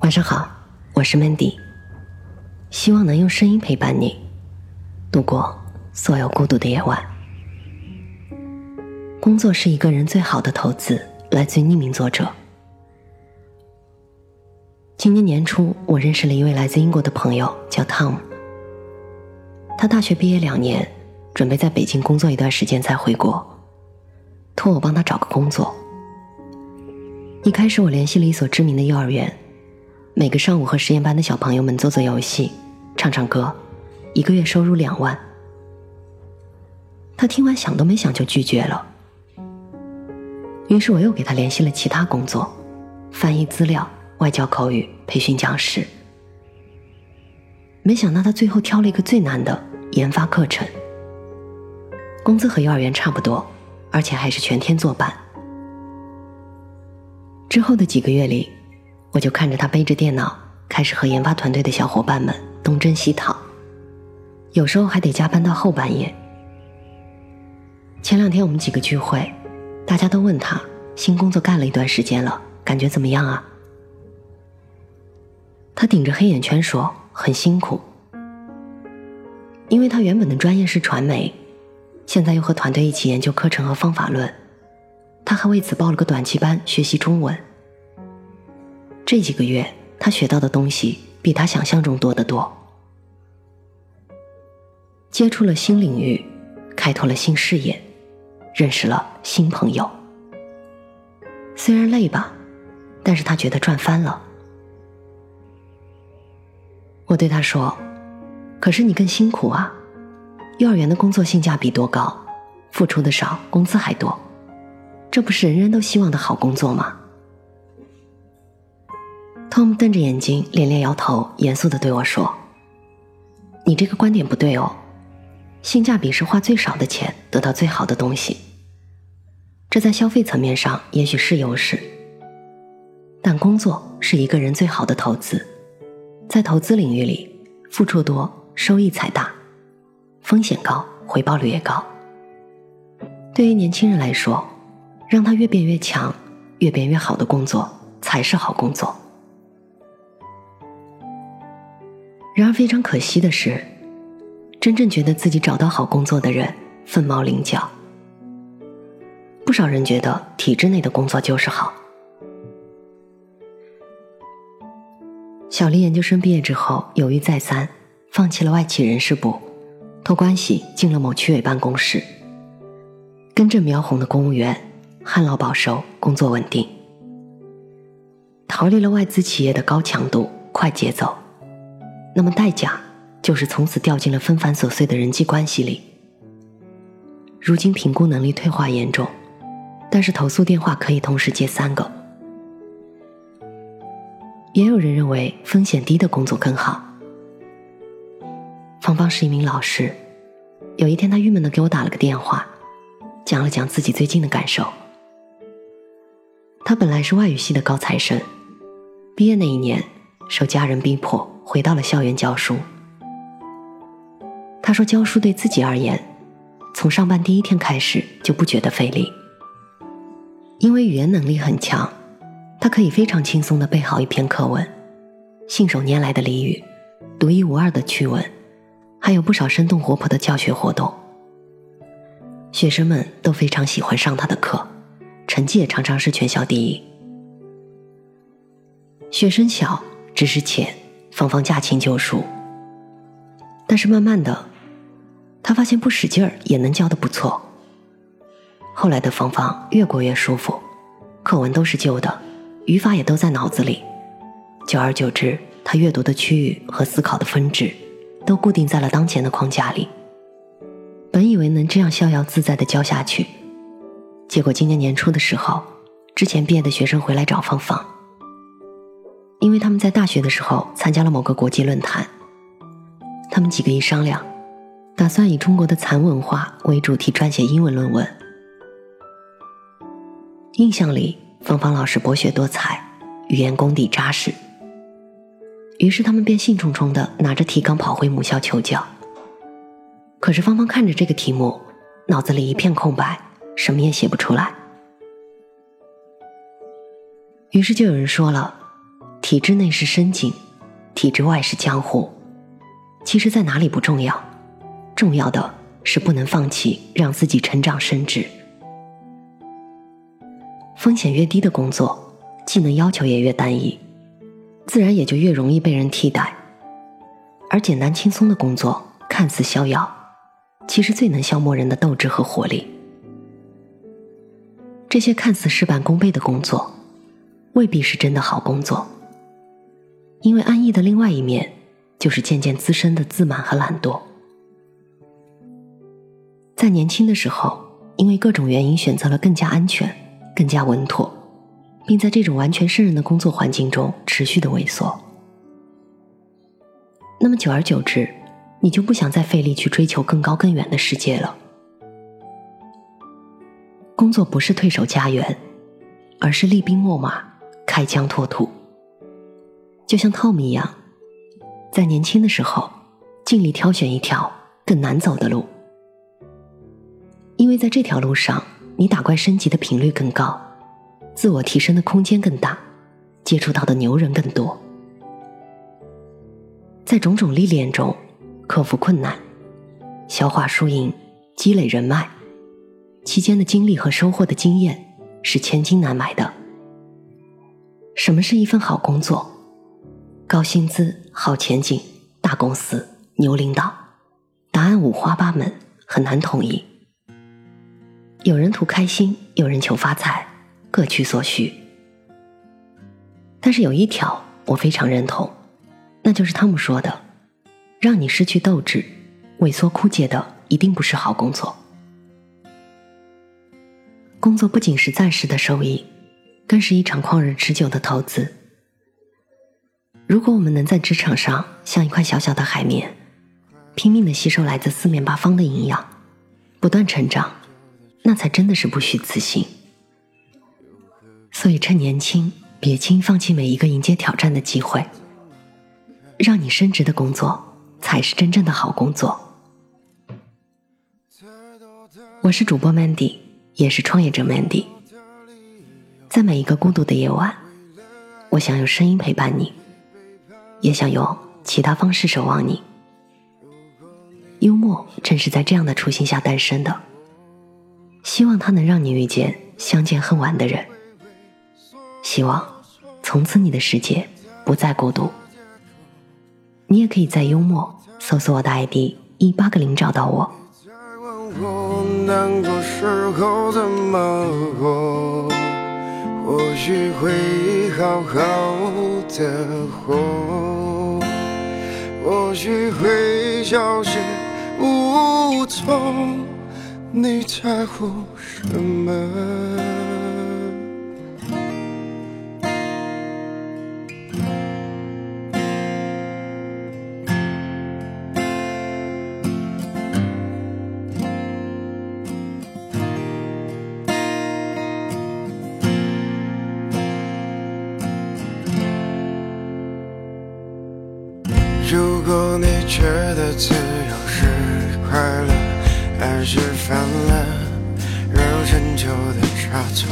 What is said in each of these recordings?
晚上好，我是 Mandy，希望能用声音陪伴你度过所有孤独的夜晚。工作是一个人最好的投资，来自于匿名作者。今年年初，我认识了一位来自英国的朋友，叫 Tom。他大学毕业两年，准备在北京工作一段时间再回国，托我帮他找个工作。一开始，我联系了一所知名的幼儿园。每个上午和实验班的小朋友们做做游戏，唱唱歌，一个月收入两万。他听完想都没想就拒绝了。于是我又给他联系了其他工作，翻译资料、外教口语、培训讲师。没想到他最后挑了一个最难的研发课程，工资和幼儿园差不多，而且还是全天坐班。之后的几个月里。我就看着他背着电脑，开始和研发团队的小伙伴们东征西讨，有时候还得加班到后半夜。前两天我们几个聚会，大家都问他新工作干了一段时间了，感觉怎么样啊？他顶着黑眼圈说很辛苦，因为他原本的专业是传媒，现在又和团队一起研究课程和方法论，他还为此报了个短期班学习中文。这几个月，他学到的东西比他想象中多得多，接触了新领域，开拓了新视野，认识了新朋友。虽然累吧，但是他觉得赚翻了。我对他说：“可是你更辛苦啊，幼儿园的工作性价比多高，付出的少，工资还多，这不是人人都希望的好工作吗？” Tom 瞪着眼睛，连连摇头，严肃的对我说：“你这个观点不对哦，性价比是花最少的钱得到最好的东西。这在消费层面上也许是优势，但工作是一个人最好的投资，在投资领域里，付出多，收益才大，风险高，回报率也高。对于年轻人来说，让他越变越强，越变越好的工作才是好工作。”然而非常可惜的是，真正觉得自己找到好工作的人凤毛麟角。不少人觉得体制内的工作就是好。小丽研究生毕业之后犹豫再三，放弃了外企人事部，托关系进了某区委办公室，根正苗红的公务员，旱涝保收，工作稳定，逃离了外资企业的高强度、快节奏。那么代价就是从此掉进了纷繁琐碎的人际关系里。如今评估能力退化严重，但是投诉电话可以同时接三个。也有人认为风险低的工作更好。芳芳是一名老师，有一天她郁闷的给我打了个电话，讲了讲自己最近的感受。她本来是外语系的高材生，毕业那一年受家人逼迫。回到了校园教书。他说：“教书对自己而言，从上班第一天开始就不觉得费力，因为语言能力很强，他可以非常轻松的背好一篇课文，信手拈来的俚语，独一无二的趣闻，还有不少生动活泼的教学活动。学生们都非常喜欢上他的课，成绩也常常是全校第一。学生小，知识浅。”芳芳驾轻就熟，但是慢慢的，他发现不使劲儿也能教的不错。后来的芳芳越过越舒服，课文都是旧的，语法也都在脑子里。久而久之，他阅读的区域和思考的分支，都固定在了当前的框架里。本以为能这样逍遥自在的教下去，结果今年年初的时候，之前毕业的学生回来找芳芳。因为他们在大学的时候参加了某个国际论坛，他们几个一商量，打算以中国的蚕文化为主题撰写英文论文。印象里，芳芳老师博学多才，语言功底扎实。于是他们便兴冲冲的拿着提纲跑回母校求教。可是芳芳看着这个题目，脑子里一片空白，什么也写不出来。于是就有人说了。体制内是深井，体制外是江湖。其实，在哪里不重要，重要的是不能放弃让自己成长升职。风险越低的工作，技能要求也越单一，自然也就越容易被人替代。而简单轻松的工作，看似逍遥，其实最能消磨人的斗志和活力。这些看似事半功倍的工作，未必是真的好工作。因为安逸的另外一面，就是渐渐滋生的自满和懒惰。在年轻的时候，因为各种原因选择了更加安全、更加稳妥，并在这种完全胜任的工作环境中持续的萎缩。那么久而久之，你就不想再费力去追求更高更远的世界了。工作不是退守家园，而是厉兵秣马、开疆拓土。就像 Tom 一样，在年轻的时候，尽力挑选一条更难走的路，因为在这条路上，你打怪升级的频率更高，自我提升的空间更大，接触到的牛人更多。在种种历练中，克服困难，消化输赢，积累人脉，期间的经历和收获的经验是千金难买的。什么是一份好工作？高薪资、好前景、大公司、牛领导，答案五花八门，很难统一。有人图开心，有人求发财，各取所需。但是有一条我非常认同，那就是汤姆说的：“让你失去斗志、萎缩枯竭的，一定不是好工作。工作不仅是暂时的收益，更是一场旷日持久的投资。”如果我们能在职场上像一块小小的海绵，拼命的吸收来自四面八方的营养，不断成长，那才真的是不虚此行。所以趁年轻，别轻易放弃每一个迎接挑战的机会。让你升职的工作，才是真正的好工作。我是主播 Mandy，也是创业者 Mandy。在每一个孤独的夜晚，我想用声音陪伴你。也想用其他方式守望你。幽默正是在这样的初心下诞生的。希望它能让你遇见相见恨晚的人。希望从此你的世界不再孤独。你也可以在幽默搜索我的 ID 一八个零找到我。或许会好好的活，或许会消失无踪。你在乎什么？果你觉得自由是快乐，还是犯了惹陈旧的差错，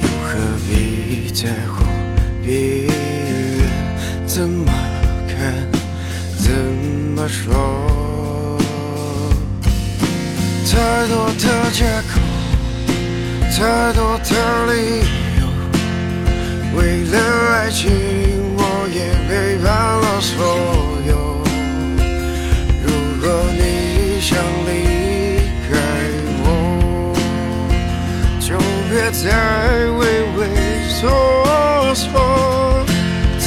又何必在乎别人怎么看、怎么说？太多的借口，太多的理由，为了爱情。所有。如果你想离开我，就别再畏畏缩缩。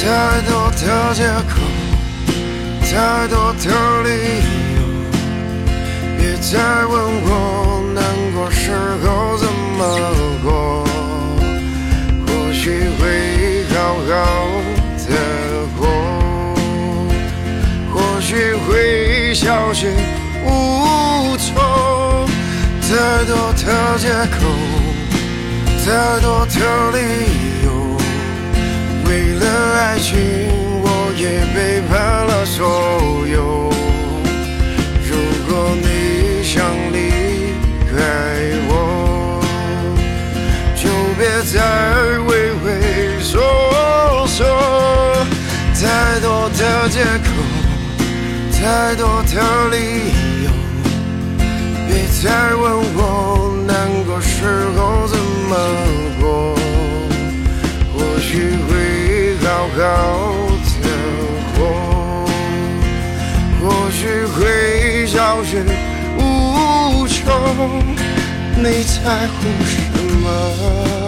太多的借口，太多的理由，别再问我难过时候学会消失无踪，太多的借口，太多的理由，为了爱情，我也背叛了所有。如果你想离开我，就别再畏畏缩缩，太多的借口。太多的理由。别再问我难过时候怎么过，或许会好好的活，或许会消失无踪。你在乎什么？